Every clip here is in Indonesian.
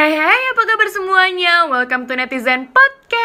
Hai hai apa kabar semuanya? Welcome to Netizen Podcast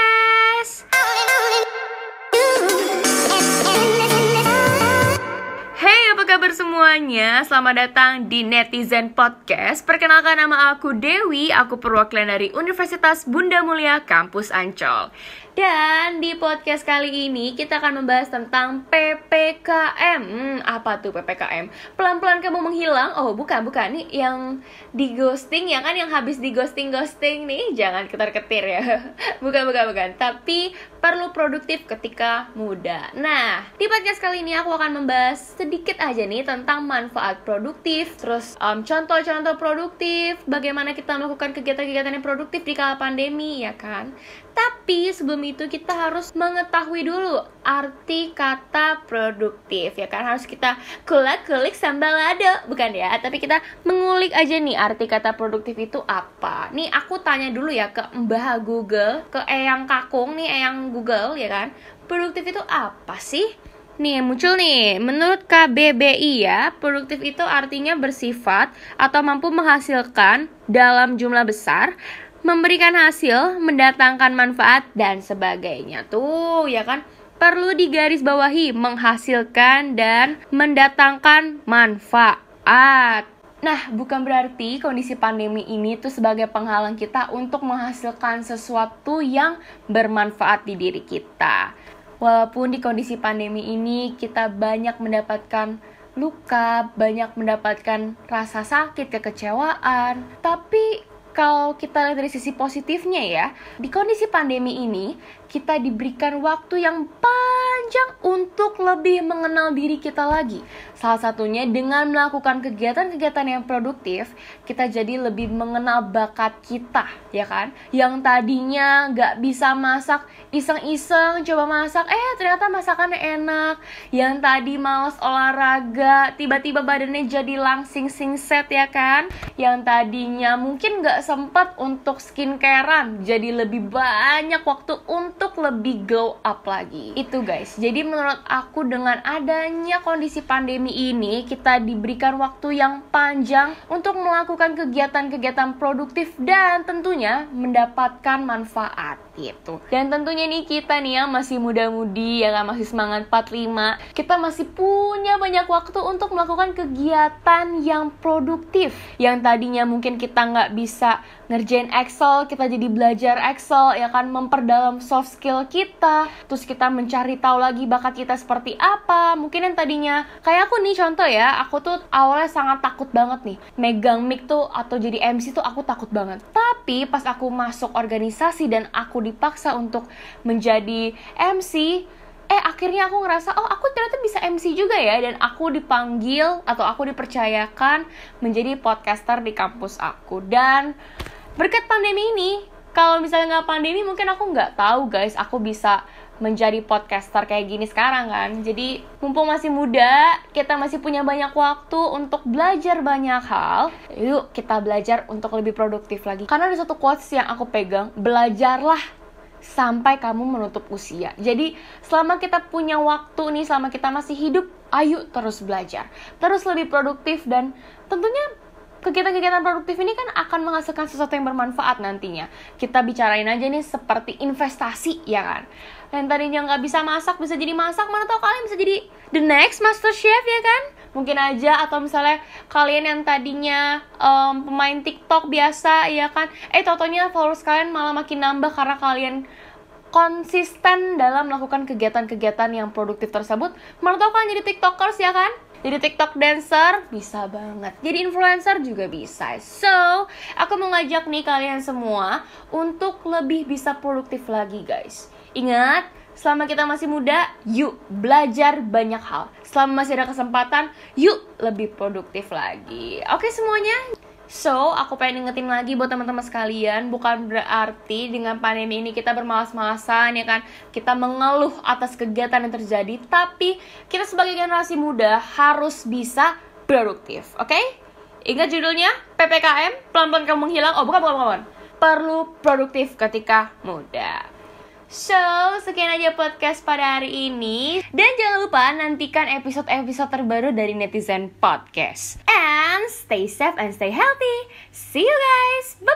kabar semuanya Selamat datang di Netizen Podcast Perkenalkan nama aku Dewi Aku perwakilan dari Universitas Bunda Mulia Kampus Ancol dan di podcast kali ini kita akan membahas tentang PPKM. Hmm, apa tuh PPKM? Pelan-pelan kamu menghilang? Oh, bukan, bukan. Nih yang di ghosting ya kan yang habis di ghosting-ghosting nih. Jangan ketar-ketir ya. bukan, bukan, bukan. Tapi perlu produktif ketika muda. Nah, di podcast kali ini aku akan membahas sedikit aja nih tentang manfaat produktif, terus um, contoh-contoh produktif, bagaimana kita melakukan kegiatan-kegiatan yang produktif di kala pandemi ya kan. Tapi sebelum itu kita harus mengetahui dulu arti kata produktif ya kan? Harus kita kulik-kulik sambal lado bukan ya? Tapi kita mengulik aja nih arti kata produktif itu apa. Nih aku tanya dulu ya ke Mbah Google ke Eyang Kakung nih Eyang Google ya kan? Produktif itu apa sih Nih muncul nih, menurut KBBI ya, produktif itu artinya bersifat atau mampu menghasilkan dalam jumlah besar memberikan hasil, mendatangkan manfaat dan sebagainya. Tuh, ya kan? Perlu digarisbawahi menghasilkan dan mendatangkan manfaat. Nah, bukan berarti kondisi pandemi ini tuh sebagai penghalang kita untuk menghasilkan sesuatu yang bermanfaat di diri kita. Walaupun di kondisi pandemi ini kita banyak mendapatkan luka, banyak mendapatkan rasa sakit, kekecewaan, tapi kalau kita lihat dari sisi positifnya ya, di kondisi pandemi ini kita diberikan waktu yang panjang untuk lebih mengenal diri kita lagi. Salah satunya dengan melakukan kegiatan-kegiatan yang produktif, kita jadi lebih mengenal bakat kita, ya kan? Yang tadinya nggak bisa masak, iseng-iseng coba masak, eh ternyata masakannya enak. Yang tadi males olahraga, tiba-tiba badannya jadi langsing singset ya kan? Yang tadinya mungkin nggak sempat untuk skincarean, jadi lebih banyak waktu untuk untuk lebih glow up lagi. Itu guys. Jadi menurut aku dengan adanya kondisi pandemi ini kita diberikan waktu yang panjang untuk melakukan kegiatan-kegiatan produktif dan tentunya mendapatkan manfaat gitu. Dan tentunya nih kita nih yang masih muda-mudi ya kan masih semangat 45, kita masih punya banyak waktu untuk melakukan kegiatan yang produktif. Yang tadinya mungkin kita nggak bisa ngerjain Excel, kita jadi belajar Excel ya kan memperdalam soft skill kita terus kita mencari tahu lagi bakat kita seperti apa. Mungkin yang tadinya kayak aku nih contoh ya aku tuh awalnya sangat takut banget nih. Megang mic tuh atau jadi MC tuh aku takut banget. Tapi pas aku masuk organisasi dan aku dipaksa untuk menjadi MC eh akhirnya aku ngerasa oh aku ternyata bisa MC juga ya. Dan aku dipanggil atau aku dipercayakan menjadi podcaster di kampus aku. Dan berkat pandemi ini kalau misalnya nggak pandemi mungkin aku nggak tahu guys. Aku bisa menjadi podcaster kayak gini sekarang kan? Jadi mumpung masih muda kita masih punya banyak waktu untuk belajar banyak hal yuk kita belajar untuk lebih produktif lagi. Karena ada satu quotes yang aku pegang belajarlah sampai kamu menutup usia. Jadi selama kita punya waktu nih, selama kita masih hidup, ayo terus belajar, terus lebih produktif dan tentunya kegiatan-kegiatan produktif ini kan akan menghasilkan sesuatu yang bermanfaat nantinya. Kita bicarain aja nih seperti investasi ya kan. Yang tadinya nggak bisa masak bisa jadi masak, mana tau kalian bisa jadi the next master chef ya kan? Mungkin aja atau misalnya kalian yang tadinya um, pemain TikTok biasa ya kan, eh totonya followers kalian malah makin nambah karena kalian konsisten dalam melakukan kegiatan-kegiatan yang produktif tersebut. Mana tau kalian jadi TikTokers ya kan? Jadi TikTok dancer bisa banget. Jadi influencer juga bisa. So, aku mau ngajak nih kalian semua untuk lebih bisa produktif lagi, guys. Ingat, selama kita masih muda, yuk belajar banyak hal. Selama masih ada kesempatan, yuk lebih produktif lagi. Oke semuanya, So, aku pengen ingetin lagi buat teman-teman sekalian, bukan berarti dengan pandemi ini kita bermalas-malasan ya kan, kita mengeluh atas kegiatan yang terjadi, tapi kita sebagai generasi muda harus bisa produktif, oke? Okay? Ingat judulnya PPKM, pelan-pelan kamu menghilang. Oh, bukan, bukan, bukan. Perlu produktif ketika muda. So, sekian aja podcast pada hari ini. Dan jangan lupa nantikan episode-episode terbaru dari Netizen Podcast. And stay safe and stay healthy. See you guys. Bye-bye.